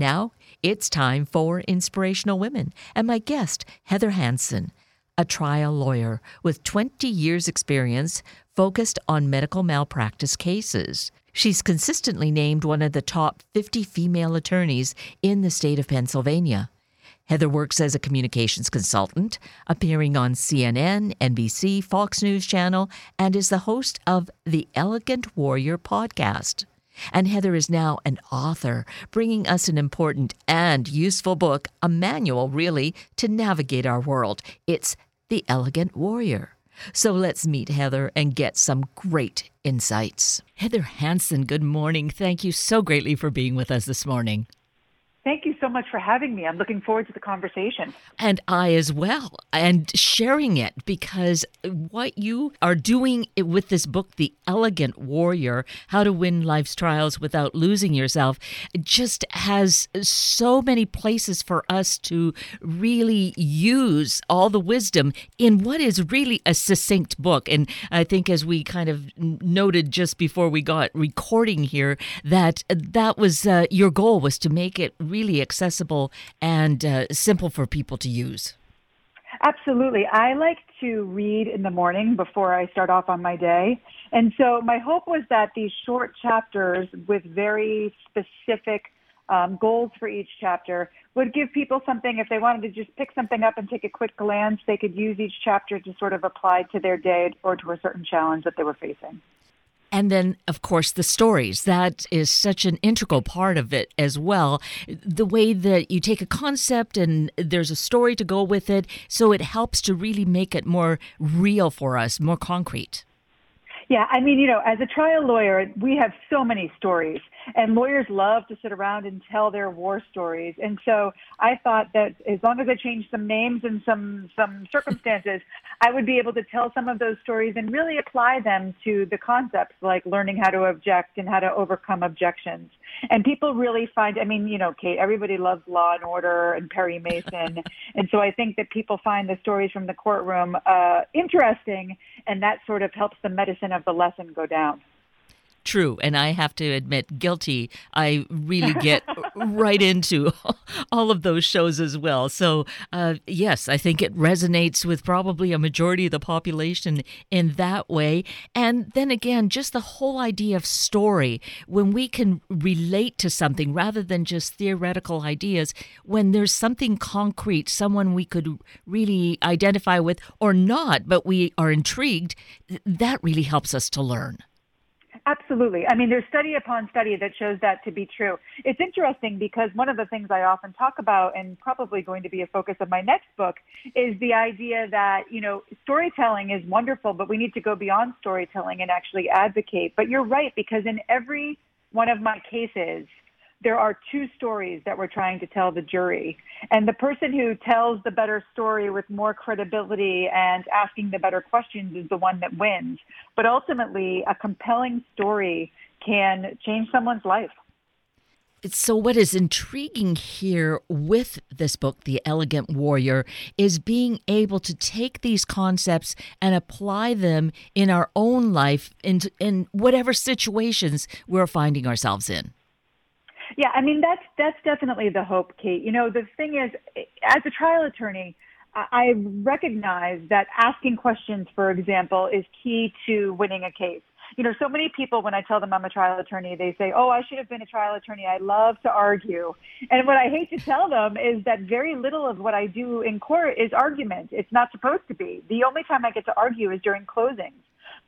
Now it's time for Inspirational Women and my guest, Heather Hansen, a trial lawyer with 20 years' experience focused on medical malpractice cases. She's consistently named one of the top 50 female attorneys in the state of Pennsylvania. Heather works as a communications consultant, appearing on CNN, NBC, Fox News Channel, and is the host of the Elegant Warrior podcast. And Heather is now an author, bringing us an important and useful book, a manual, really, to navigate our world. It's The Elegant Warrior. So let's meet Heather and get some great insights. Heather Hansen, good morning. Thank you so greatly for being with us this morning. Thank you so much for having me. I'm looking forward to the conversation. And I as well, and sharing it because what you are doing with this book, The Elegant Warrior How to Win Life's Trials Without Losing Yourself, just has so many places for us to really use all the wisdom in what is really a succinct book. And I think, as we kind of noted just before we got recording here, that that was uh, your goal was to make it really accessible and uh, simple for people to use. Absolutely. I like to read in the morning before I start off on my day. And so my hope was that these short chapters with very specific um, goals for each chapter would give people something if they wanted to just pick something up and take a quick glance, they could use each chapter to sort of apply to their day or to a certain challenge that they were facing. And then, of course, the stories. That is such an integral part of it as well. The way that you take a concept and there's a story to go with it, so it helps to really make it more real for us, more concrete. Yeah, I mean, you know, as a trial lawyer, we have so many stories, and lawyers love to sit around and tell their war stories. And so I thought that as long as I changed some names and some some circumstances, I would be able to tell some of those stories and really apply them to the concepts like learning how to object and how to overcome objections. And people really find, I mean, you know, Kate, everybody loves Law and Order and Perry Mason. and so I think that people find the stories from the courtroom uh, interesting, and that sort of helps the medicine of the lesson go down. True, and I have to admit, guilty. I really get right into all of those shows as well. So, uh, yes, I think it resonates with probably a majority of the population in that way. And then again, just the whole idea of story, when we can relate to something rather than just theoretical ideas, when there's something concrete, someone we could really identify with or not, but we are intrigued, that really helps us to learn. Absolutely. I mean, there's study upon study that shows that to be true. It's interesting because one of the things I often talk about, and probably going to be a focus of my next book, is the idea that, you know, storytelling is wonderful, but we need to go beyond storytelling and actually advocate. But you're right, because in every one of my cases, there are two stories that we're trying to tell the jury. And the person who tells the better story with more credibility and asking the better questions is the one that wins. But ultimately, a compelling story can change someone's life. So, what is intriguing here with this book, The Elegant Warrior, is being able to take these concepts and apply them in our own life in, in whatever situations we're finding ourselves in. Yeah, I mean that's that's definitely the hope, Kate. You know, the thing is, as a trial attorney, I recognize that asking questions, for example, is key to winning a case. You know, so many people, when I tell them I'm a trial attorney, they say, Oh, I should have been a trial attorney. I love to argue. And what I hate to tell them is that very little of what I do in court is argument. It's not supposed to be. The only time I get to argue is during closings.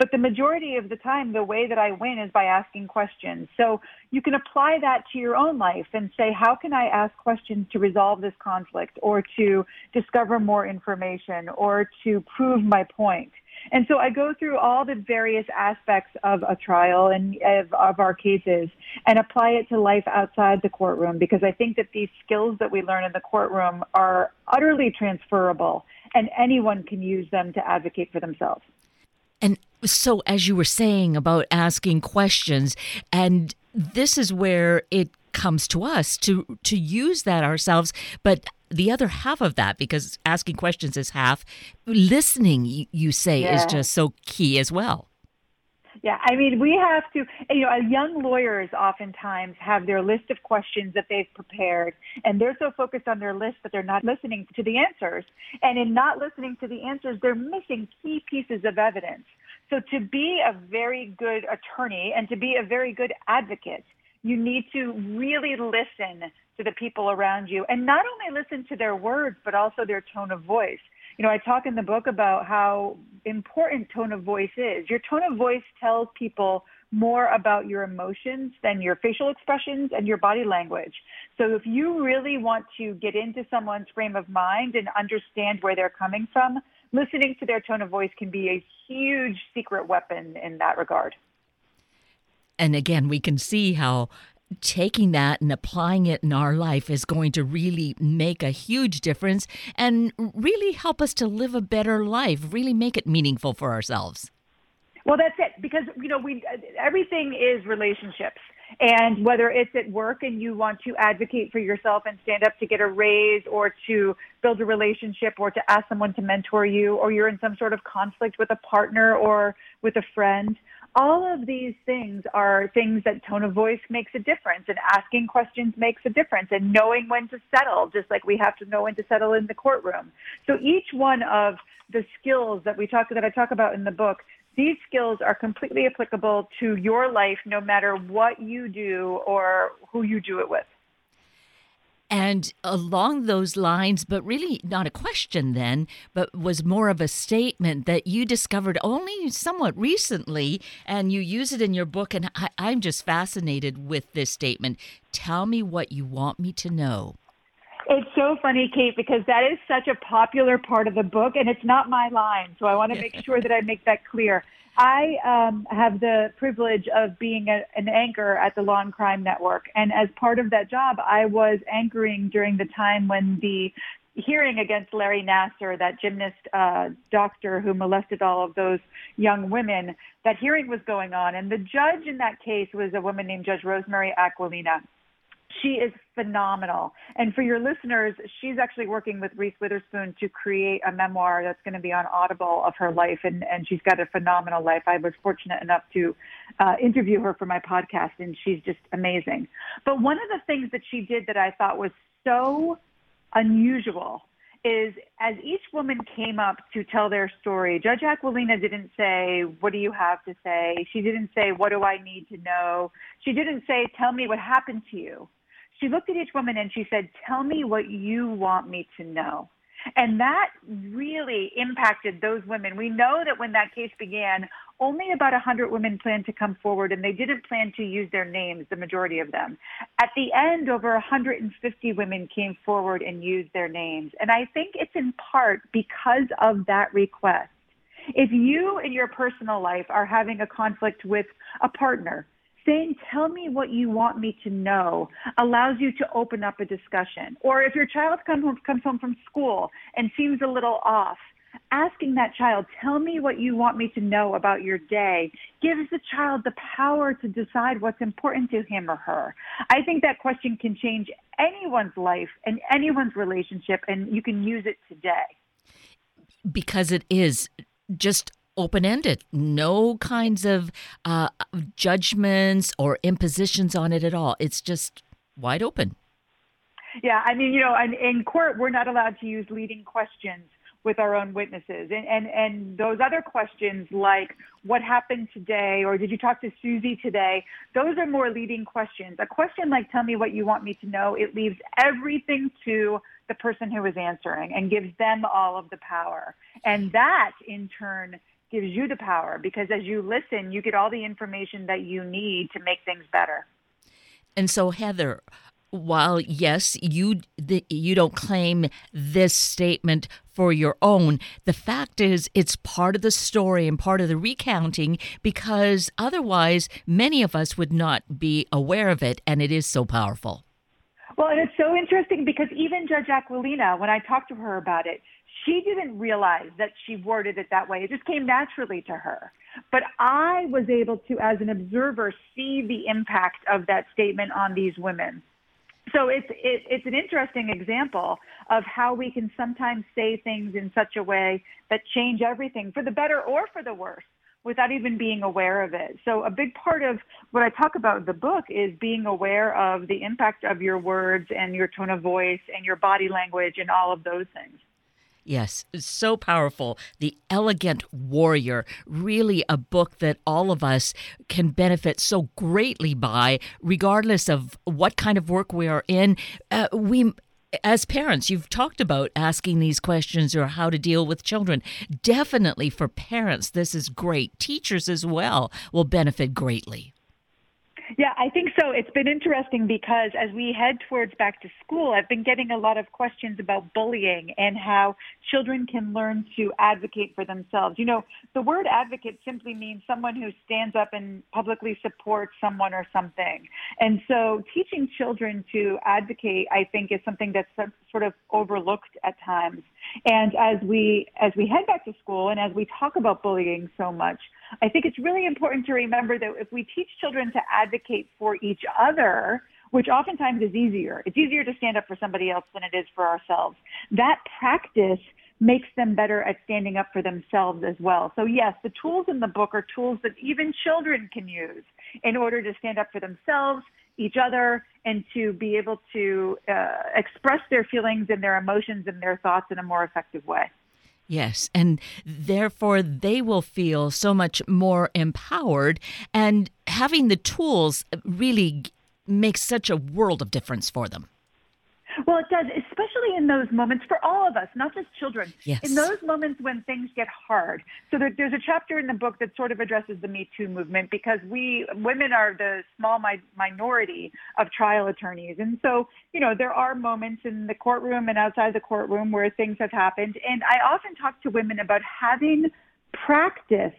But the majority of the time, the way that I win is by asking questions. So you can apply that to your own life and say, how can I ask questions to resolve this conflict or to discover more information or to prove my point? And so I go through all the various aspects of a trial and of, of, our cases and apply it to life outside the courtroom because I think that these skills that we learn in the courtroom are utterly transferable and anyone can use them to advocate for themselves. So, as you were saying about asking questions, and this is where it comes to us to to use that ourselves, but the other half of that because asking questions is half listening you, say yeah. is just so key as well Yeah, I mean, we have to, you know, young lawyers oftentimes have their list of questions that they've prepared, and they're so focused on their list that they're not listening to the answers. And in not listening to the answers, they're missing key pieces of evidence. So to be a very good attorney and to be a very good advocate, you need to really listen to the people around you and not only listen to their words, but also their tone of voice. You know, I talk in the book about how important tone of voice is. Your tone of voice tells people more about your emotions than your facial expressions and your body language. So if you really want to get into someone's frame of mind and understand where they're coming from, listening to their tone of voice can be a huge secret weapon in that regard. And again, we can see how taking that and applying it in our life is going to really make a huge difference and really help us to live a better life, really make it meaningful for ourselves. Well, that's it because you know we everything is relationships. And whether it's at work and you want to advocate for yourself and stand up to get a raise or to build a relationship or to ask someone to mentor you, or you're in some sort of conflict with a partner or with a friend, all of these things are things that tone of voice makes a difference and asking questions makes a difference and knowing when to settle, just like we have to know when to settle in the courtroom. So each one of the skills that we talk that I talk about in the book, these skills are completely applicable to your life no matter what you do or who you do it with. And along those lines, but really not a question then, but was more of a statement that you discovered only somewhat recently, and you use it in your book. And I, I'm just fascinated with this statement. Tell me what you want me to know. It's so funny, Kate, because that is such a popular part of the book, and it's not my line. So I want to make sure that I make that clear. I um, have the privilege of being a, an anchor at the Law and Crime Network. And as part of that job, I was anchoring during the time when the hearing against Larry Nassar, that gymnast uh, doctor who molested all of those young women, that hearing was going on. And the judge in that case was a woman named Judge Rosemary Aquilina. She is phenomenal. And for your listeners, she's actually working with Reese Witherspoon to create a memoir that's going to be on Audible of her life. And, and she's got a phenomenal life. I was fortunate enough to uh, interview her for my podcast, and she's just amazing. But one of the things that she did that I thought was so unusual is as each woman came up to tell their story, Judge Aquilina didn't say, What do you have to say? She didn't say, What do I need to know? She didn't say, Tell me what happened to you she looked at each woman and she said, Tell me what you want me to know. And that really impacted those women. We know that when that case began, only about 100 women planned to come forward, and they didn't plan to use their names, the majority of them. At the end, over 150 women came forward and used their names. And I think it's in part because of that request. If you in your personal life are having a conflict with a partner, saying, tell me what you want me to know allows you to open up a discussion. Or if your child comes home, comes home from school and seems a little off, asking that child, tell me what you want me to know about your day, gives the child the power to decide what's important to him or her. I think that question can change anyone's life and anyone's relationship, and you can use it today. Because it is just open ended, no kinds of uh, judgments or impositions on it at all. It's just wide open. Yeah, I mean, you know, in, in court, we're not allowed to use leading questions with our own witnesses. And, and, and those other questions like what happened today or did you talk to Susie today? Those are more leading questions. A question like tell me what you want me to know, it leaves everything to the person who is answering and gives them all of the power. And that in turn gives you the power because as you listen, you get all the information that you need to make things better. And so, Heather, while yes, you the, you don't claim this statement for your own, the fact is it's part of the story and part of the recounting because otherwise many of us would not be aware of it, and it is so powerful. Well, and it's so interesting because even Judge Aquilina, when I talked to her about it, she didn't realize that she worded it that way. It just came naturally to her. But I was able to, as an observer, see the impact of that statement on these women. So it's it, it's an interesting example of how we can sometimes say things in such a way that change everything for the better or for the worse without even being aware of it. So a big part of what I talk about in the book is being aware of the impact of your words and your tone of voice and your body language and all of those things. Yes, so powerful. The Elegant Warrior, really a book that all of us can benefit so greatly by, regardless of what kind of work we are in. Uh, we as parents, you've talked about asking these questions or how to deal with children. Definitely for parents, this is great. Teachers as well will benefit greatly. Yeah, I think so. It's been interesting because as we head towards back to school, I've been getting a lot of questions about bullying and how children can learn to advocate for themselves. You know, the word advocate simply means someone who stands up and publicly supports someone or something. And so teaching children to advocate, I think, is something that's sort of overlooked at times. And as we as we head back to school and as we talk about bullying so much, I think it's really important to remember that if we teach children to advocate for each other, which oftentimes is easier, it's easier to stand up for somebody else than it is for ourselves. That practice makes them better at standing up for themselves as well. So yes, the tools in the book are tools that even children can use in order to stand up for themselves, each other, and to be able to uh, express their feelings and their emotions and their thoughts in a more effective way. Yes, and therefore they will feel so much more empowered, and having the tools really makes such a world of difference for them. Well, it does, especially in those moments for all of us, not just children. Yes. In those moments when things get hard. So there, there's a chapter in the book that sort of addresses the Me Too movement because we women are the small mi- minority of trial attorneys, and so you know there are moments in the courtroom and outside the courtroom where things have happened. And I often talk to women about having practiced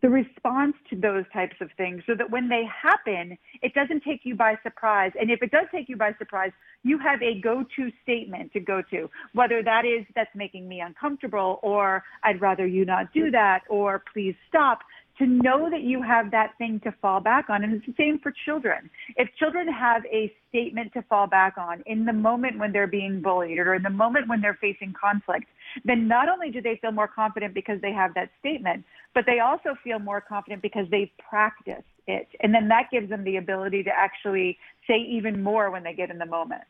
the response to those types of things so that when they happen, it doesn't take you by surprise. And if it does take you by surprise, you have a go-to statement to go to, whether that is that's making me uncomfortable or I'd rather you not do that or please stop to know that you have that thing to fall back on. And it's the same for children. If children have a statement to fall back on in the moment when they're being bullied or in the moment when they're facing conflict, then not only do they feel more confident because they have that statement, but they also feel more confident because they've practiced it. And then that gives them the ability to actually say even more when they get in the moment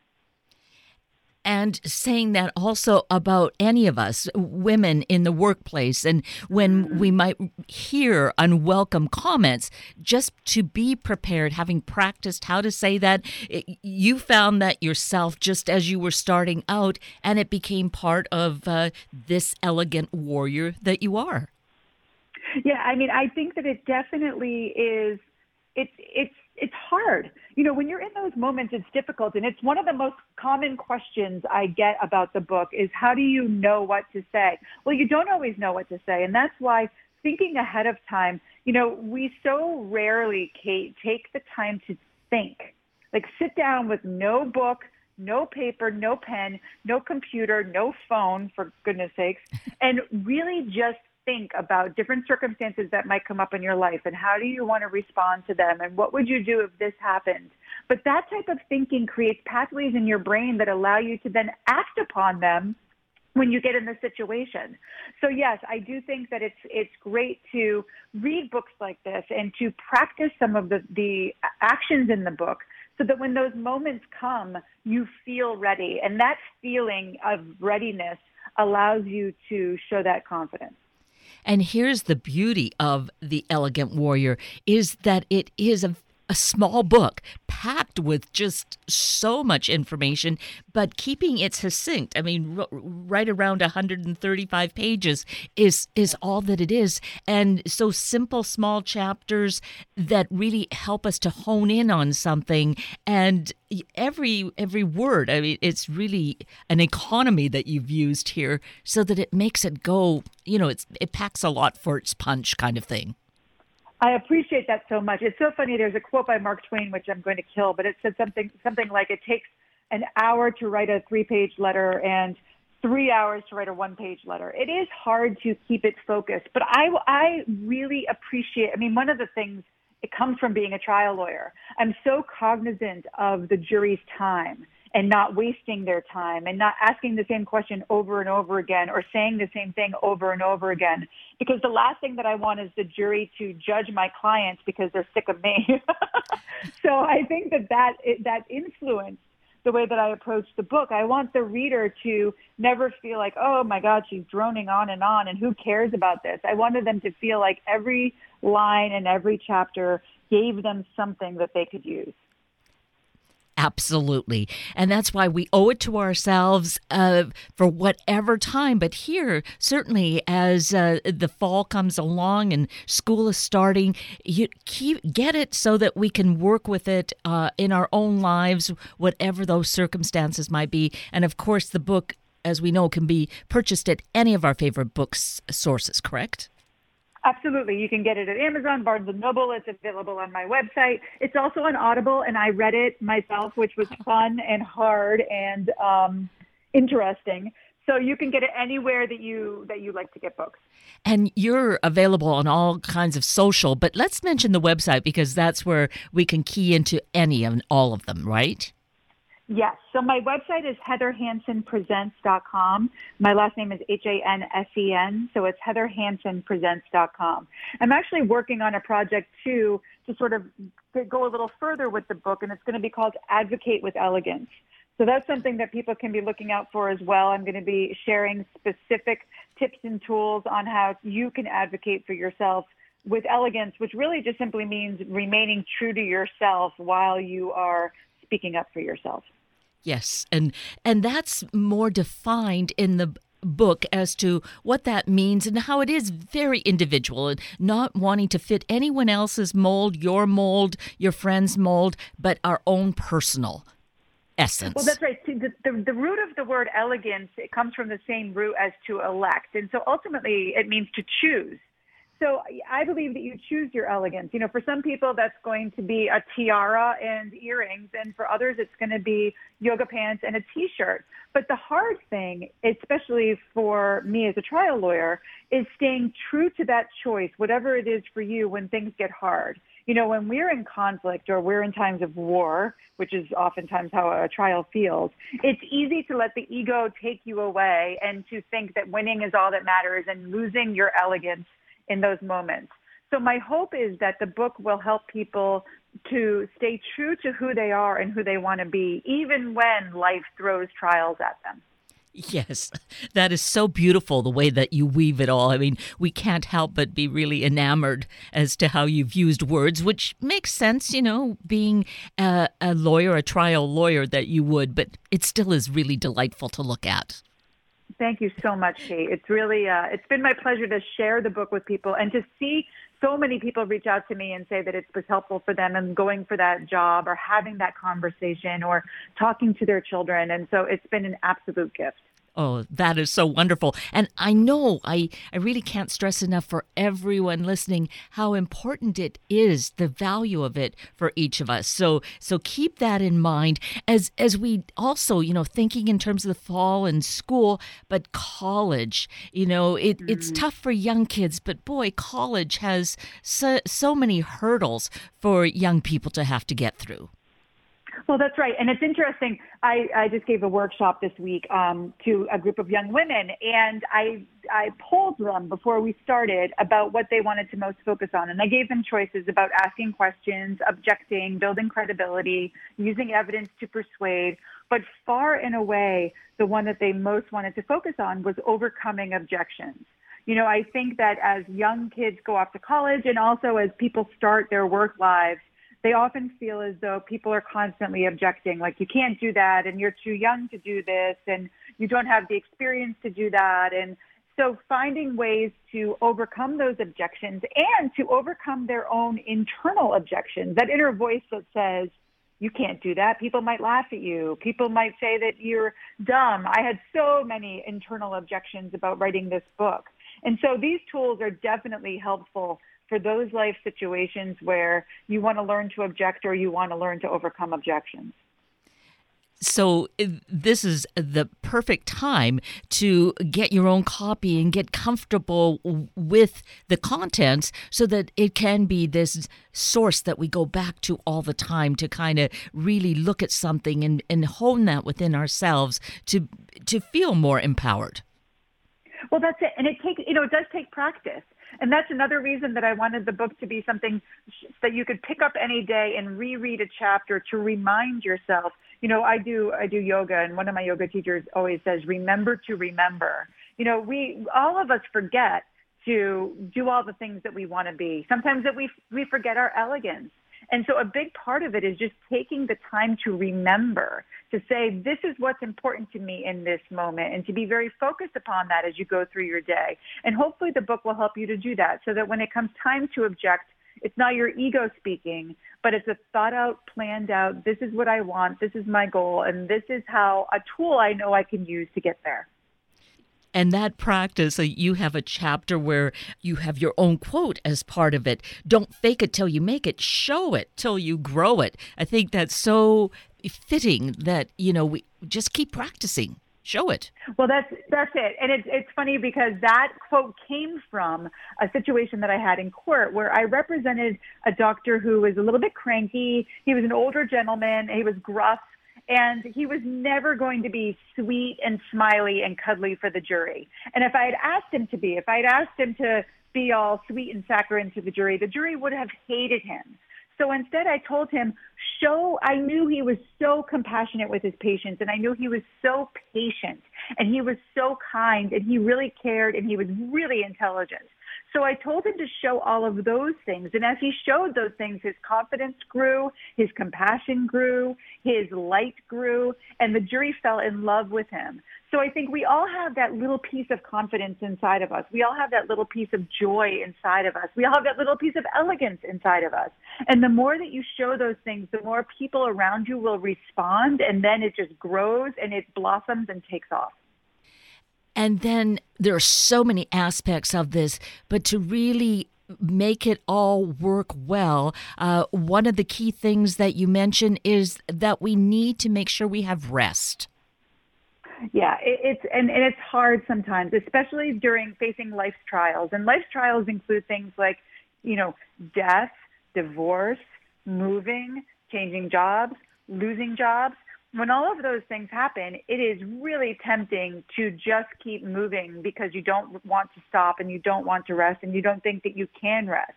and saying that also about any of us, women in the workplace, and when we might hear unwelcome comments, just to be prepared, having practiced how to say that. You found that yourself just as you were starting out, and it became part of uh, this elegant warrior that you are. Yeah, I mean, I think that it definitely is. It's it's it's hard. You know, when you're in those moments, it's difficult. And it's one of the most common questions I get about the book is how do you know what to say? Well, you don't always know what to say. And that's why thinking ahead of time, you know, we so rarely, Kate, take the time to think. Like sit down with no book, no paper, no pen, no computer, no phone, for goodness sakes, and really just think about different circumstances that might come up in your life and how do you want to respond to them and what would you do if this happened. But that type of thinking creates pathways in your brain that allow you to then act upon them when you get in the situation. So yes, I do think that it's it's great to read books like this and to practice some of the the actions in the book so that when those moments come, you feel ready. And that feeling of readiness allows you to show that confidence. And here's the beauty of The Elegant Warrior is that it is a a small book packed with just so much information, but keeping it succinct. I mean, r- right around 135 pages is is all that it is, and so simple, small chapters that really help us to hone in on something. And every every word, I mean, it's really an economy that you've used here, so that it makes it go. You know, it's it packs a lot for its punch, kind of thing. I appreciate that so much. It's so funny. There's a quote by Mark Twain, which I'm going to kill, but it said something something like it takes an hour to write a three page letter and three hours to write a one page letter. It is hard to keep it focused, but I, I really appreciate, I mean, one of the things, it comes from being a trial lawyer. I'm so cognizant of the jury's time and not wasting their time and not asking the same question over and over again or saying the same thing over and over again. Because the last thing that I want is the jury to judge my clients because they're sick of me. so I think that that, that influence the way that I approach the book. I want the reader to never feel like, oh my God, she's droning on and on, and who cares about this? I wanted them to feel like every line and every chapter gave them something that they could use. Absolutely. And that's why we owe it to ourselves uh, for whatever time. But here, certainly, as uh, the fall comes along and school is starting, you keep, get it so that we can work with it uh, in our own lives, whatever those circumstances might be. And of course, the book, as we know, can be purchased at any of our favorite books sources, correct? Absolutely. You can get it at Amazon, Barnes and Noble. It's available on my website. It's also on Audible, and I read it myself, which was fun and hard and um, interesting. So you can get it anywhere that you that you like to get books. And you're available on all kinds of social, but let's mention the website because that's where we can key into any and all of them, right? Yes. So my website is heatherhansenpresents.com. My last name is H-A-N-S-E-N. So it's heatherhansenpresents.com. I'm actually working on a project too to sort of go a little further with the book and it's going to be called Advocate with Elegance. So that's something that people can be looking out for as well. I'm going to be sharing specific tips and tools on how you can advocate for yourself with elegance, which really just simply means remaining true to yourself while you are speaking up for yourself. Yes, and and that's more defined in the book as to what that means and how it is very individual and not wanting to fit anyone else's mold, your mold, your friend's mold, but our own personal essence. Well, that's right. The, the, the, root of the word elegance it comes from the same root as to elect, and so ultimately it means to choose. So I believe that you choose your elegance. You know, for some people that's going to be a tiara and earrings, and for others it's going to be yoga pants and a t-shirt. But the hard thing, especially for me as a trial lawyer, is staying true to that choice, whatever it is for you when things get hard. You know, when we're in conflict or we're in times of war, which is oftentimes how a trial feels, it's easy to let the ego take you away and to think that winning is all that matters and losing your elegance in those moments. So my hope is that the book will help people to stay true to who they are and who they want to be, even when life throws trials at them. Yes, that is so beautiful the way that you weave it all. I mean, we can't help but be really enamored as to how you've used words, which makes sense, you know, being a, a lawyer, a trial lawyer, that you would, but it still is really delightful to look at. Thank you so much, Kate. It's really uh, it's been my pleasure to share the book with people and to see so many people reach out to me and say that it was helpful for them and going for that job or having that conversation or talking to their children. And so it's been an absolute gift. Oh, that is so wonderful. And I know I, I really can't stress enough for everyone listening how important it is, the value of it for each of us. So so keep that in mind as as we also, you know, thinking in terms of the fall and school, but college, you know, it, mm. it's tough for young kids, but boy, college has so, so many hurdles for young people to have to get through. Well, that's right. And it's interesting. I, I just gave a workshop this week um, to a group of young women, and I, I polled them before we started about what they wanted to most focus on. And I gave them choices about asking questions, objecting, building credibility, using evidence to persuade. But far and away, the one that they most wanted to focus on was overcoming objections. You know, I think that as young kids go off to college and also as people start their work lives, they often feel as though people are constantly objecting, like you can't do that and you're too young to do this and you don't have the experience to do that. And so finding ways to overcome those objections and to overcome their own internal objections, that inner voice that says, you can't do that. People might laugh at you. People might say that you're dumb. I had so many internal objections about writing this book. And so these tools are definitely helpful for those life situations where you want to learn to object or you want to learn to overcome objections. so uh, this is the perfect time to get your own copy and get comfortable with the contents so that it can be this source that we go back to all the time to kind of really look at something and, and hone that within ourselves to to feel more empowered. Well, that's it. And it takes, you know, it does take practice. And that's another reason that I wanted the book to be something that you could pick up any day and reread a chapter to remind yourself. You know, I do I do yoga and one of my yoga teachers always says remember to remember. You know, we all of us forget to do all the things that we want to be. Sometimes that we we forget our elegance. And so a big part of it is just taking the time to remember, to say, this is what's important to me in this moment, and to be very focused upon that as you go through your day. And hopefully the book will help you to do that so that when it comes time to object, it's not your ego speaking, but it's a thought out, planned out, this is what I want, this is my goal, and this is how a tool I know I can use to get there. And that practice, uh, you have a chapter where you have your own quote as part of it. Don't fake it till you make it, show it till you grow it. I think that's so fitting that, you know, we just keep practicing. Show it. Well, that's that's it, and it's it's funny because that quote came from a situation that I had in court where I represented a doctor who was a little bit cranky. He was an older gentleman. He was gruff and he was never going to be sweet and smiley and cuddly for the jury. And if I had asked him to be, if I had asked him to be all sweet and saccharine to the jury, the jury would have hated him. So instead, I told him, show, I knew he was so compassionate with his patients and I knew he was so patient and he was so kind and he really cared and he was really intelligent. So I told him to show all of those things. And as he showed those things, his confidence grew, his compassion grew, his light grew, and the jury fell in love with him. So I think we all have that little piece of confidence inside of us. We all have that little piece of joy inside of us. We all have that little piece of elegance inside of us. And the more that you show those things, the more people around you will respond, and then it just grows and it blossoms and takes off. And then there are so many aspects of this, but to really make it all work well, uh, one of the key things that you mentioned is that we need to make sure we have rest. Yeah, it, it's and, and it's hard sometimes, especially during facing life's trials. And life's trials include things like, you know, death, divorce, moving, changing jobs, losing jobs when all of those things happen, it is really tempting to just keep moving because you don't want to stop and you don't want to rest and you don't think that you can rest.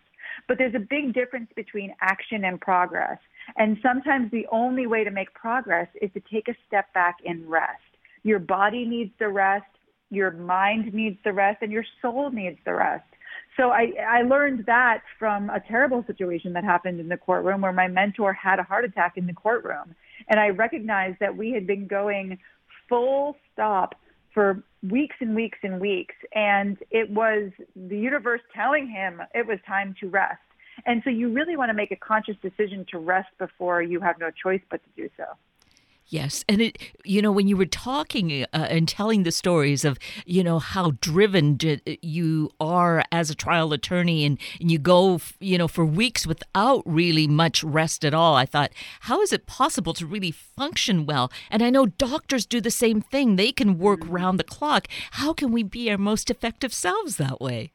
But there's a big difference between action and progress. And sometimes the only way to make progress is to take a step back and rest. Your body needs the rest, your mind needs the rest, and your soul needs the rest. So I, I learned that from a terrible situation that happened in the courtroom where my mentor had a heart attack in the courtroom. And I recognized that we had been going full stop for weeks and weeks and weeks. And it was the universe telling him it was time to rest. And so you really want to make a conscious decision to rest before you have no choice but to do so. Yes, and it you know when you were talking uh, and telling the stories of you know how driven you are as a trial attorney and, and you go you know for weeks without really much rest at all. I thought how is it possible to really function well? And I know doctors do the same thing. They can work mm-hmm. round the clock. How can we be our most effective selves that way?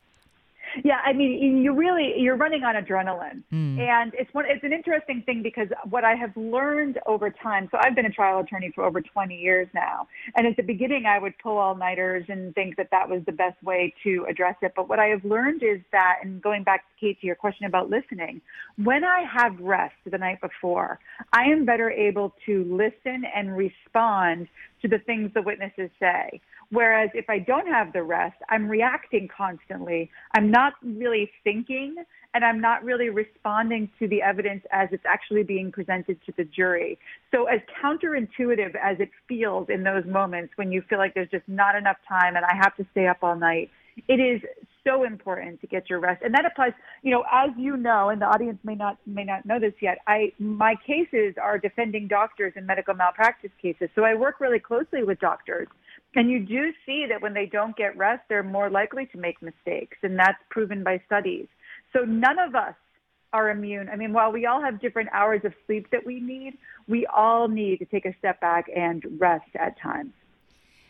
Yeah, I mean, you really you're running on adrenaline, mm. and it's one. It's an interesting thing because what I have learned over time. So I've been a trial attorney for over 20 years now, and at the beginning I would pull all nighters and think that that was the best way to address it. But what I have learned is that, and going back, to Kate, to your question about listening, when I have rest the night before, I am better able to listen and respond to the things the witnesses say. Whereas if I don't have the rest, I'm reacting constantly. I'm not really thinking and I'm not really responding to the evidence as it's actually being presented to the jury. So as counterintuitive as it feels in those moments when you feel like there's just not enough time and I have to stay up all night, it is so important to get your rest. And that applies, you know, as you know, and the audience may not may not know this yet, I my cases are defending doctors in medical malpractice cases. So I work really closely with doctors and you do see that when they don't get rest, they're more likely to make mistakes, and that's proven by studies. So none of us are immune. I mean, while we all have different hours of sleep that we need, we all need to take a step back and rest at times.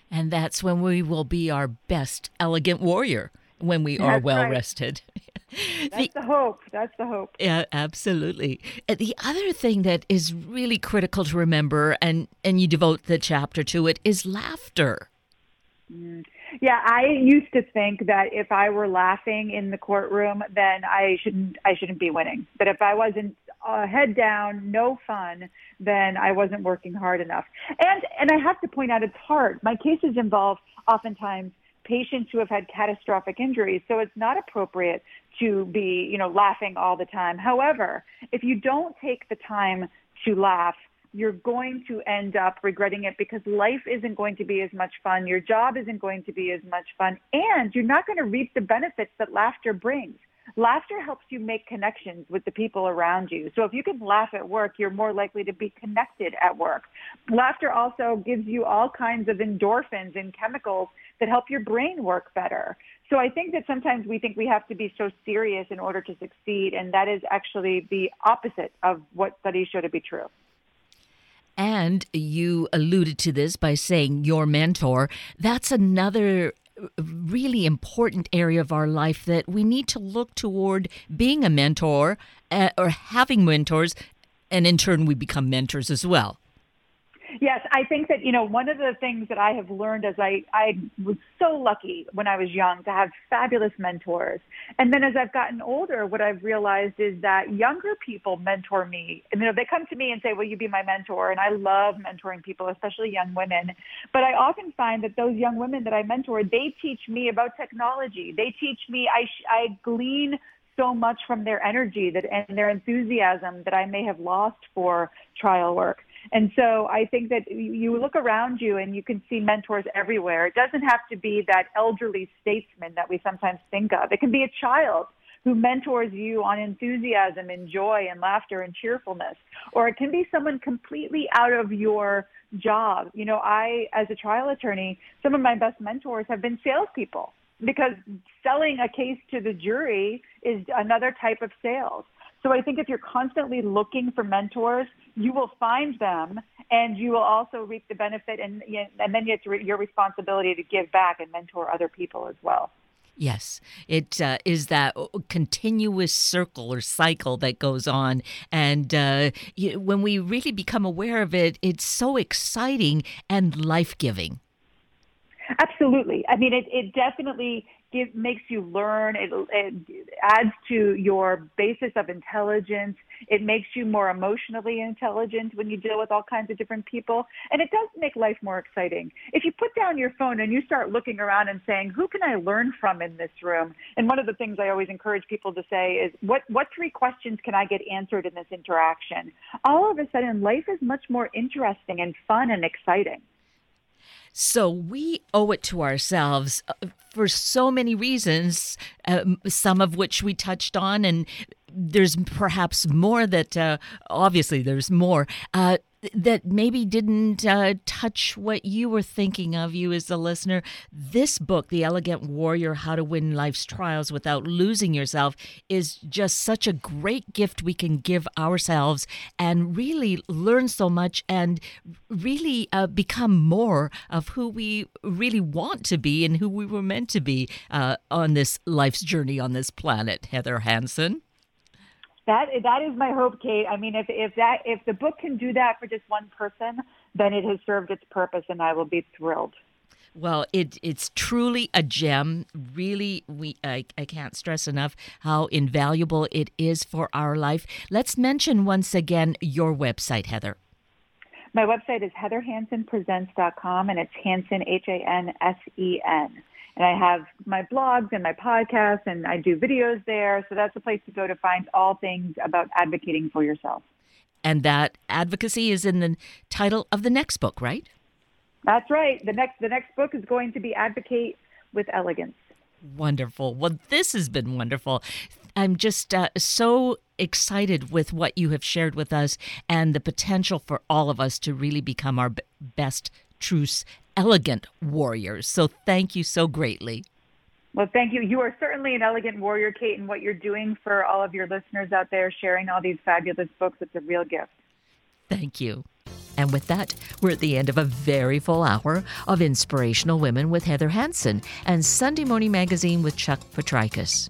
And that's when we will be our best elegant warrior when we are well right. rested. That's the, the, hope. That's the hope. Yeah, absolutely. Uh, the other thing that is really critical to remember, and and you devote the chapter to it, is laughter. Mm. Yeah, I used to think that if I were laughing in the courtroom, then I shouldn't I shouldn't be winning. But if I wasn't uh, head down, no fun, then I wasn't working hard enough. And and I have to point out it's hard. My cases involve oftentimes patients who have had catastrophic injuries, so it's not appropriate to be, you know, laughing all the time. However, if you don't take the time to laugh, you're going to end up regretting it because life isn't going to be as much fun. Your job isn't going to be as much fun. And you're not going to reap the benefits that laughter brings. Laughter helps you make connections with the people around you. So if you can laugh at work, you're more likely to be connected at work. Laughter also gives you all kinds of endorphins and chemicals that help your brain work better. So I think that sometimes we think we have to be so serious in order to succeed, and that is actually the opposite of what studies show to be true. And you alluded to this by saying your mentor. That's another really important area of our life that we need to look toward being a mentor uh, or having mentors, and in turn, we become mentors as well. Yes, I think that, you know, one of the things that I have learned as I, I was so lucky when I was young to have fabulous mentors. And then as I've gotten older, what I've realized is that younger people mentor me. And, you know, they come to me and say, will you be my mentor? And I love mentoring people, especially young women. But I often find that those young women that I mentor, they teach me about technology. They teach me, I, I glean so much from their energy that and their enthusiasm that I may have lost for trial work. And so I think that you look around you and you can see mentors everywhere. It doesn't have to be that elderly statesman that we sometimes think of. It can be a child who mentors you on enthusiasm and joy and laughter and cheerfulness. Or it can be someone completely out of your job. You know, I, as a trial attorney, some of my best mentors have been salespeople because selling a case to the jury is another type of sales. So I think if you're constantly looking for mentors, you will find them and you will also reap the benefit and, and then it's your responsibility to give back and mentor other people as well. Yes, it uh, is that continuous circle or cycle that goes on. And uh, when we really become aware of it, it's so exciting and life giving. Absolutely. I mean, it, it definitely gives, makes you learn. It, it adds to your basis of intelligence. It makes you more emotionally intelligent when you deal with all kinds of different people. And it does make life more exciting. If you put down your phone and you start looking around and saying, who can I learn from in this room? And one of the things I always encourage people to say is, what, what three questions can I get answered in this interaction? All of a sudden, life is much more interesting and fun and exciting. So we owe it to ourselves uh, for so many reasons, uh, some of which we touched on, and there's perhaps more that uh, obviously there's more. Uh, that maybe didn't uh, touch what you were thinking of, you as the listener. This book, The Elegant Warrior How to Win Life's Trials Without Losing Yourself, is just such a great gift we can give ourselves and really learn so much and really uh, become more of who we really want to be and who we were meant to be uh, on this life's journey on this planet. Heather Hansen. That that is my hope, Kate. I mean, if if that if the book can do that for just one person, then it has served its purpose, and I will be thrilled. Well, it it's truly a gem. Really, we I, I can't stress enough how invaluable it is for our life. Let's mention once again your website, Heather. My website is heatherhansenpresents.com, and it's Hansen H A N S E N and I have my blogs and my podcasts and I do videos there. So that's a place to go to find all things about advocating for yourself. And that advocacy is in the title of the next book, right? That's right. The next the next book is going to be Advocate with Elegance. Wonderful. Well, this has been wonderful. I'm just uh, so excited with what you have shared with us and the potential for all of us to really become our b- best truce elegant warriors. So thank you so greatly. Well, thank you. You are certainly an elegant warrior, Kate, and what you're doing for all of your listeners out there, sharing all these fabulous books. It's a real gift. Thank you. And with that, we're at the end of a very full hour of Inspirational Women with Heather Hansen and Sunday Morning Magazine with Chuck Petrikis.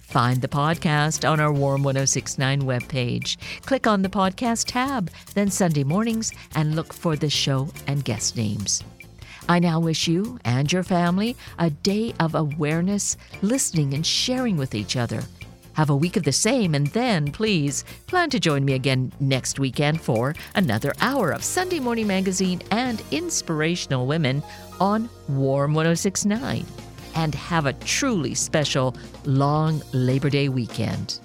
Find the podcast on our Warm 1069 webpage. Click on the podcast tab, then Sunday mornings, and look for the show and guest names. I now wish you and your family a day of awareness, listening, and sharing with each other. Have a week of the same, and then please plan to join me again next weekend for another hour of Sunday Morning Magazine and Inspirational Women on Warm 1069 and have a truly special long Labor Day weekend.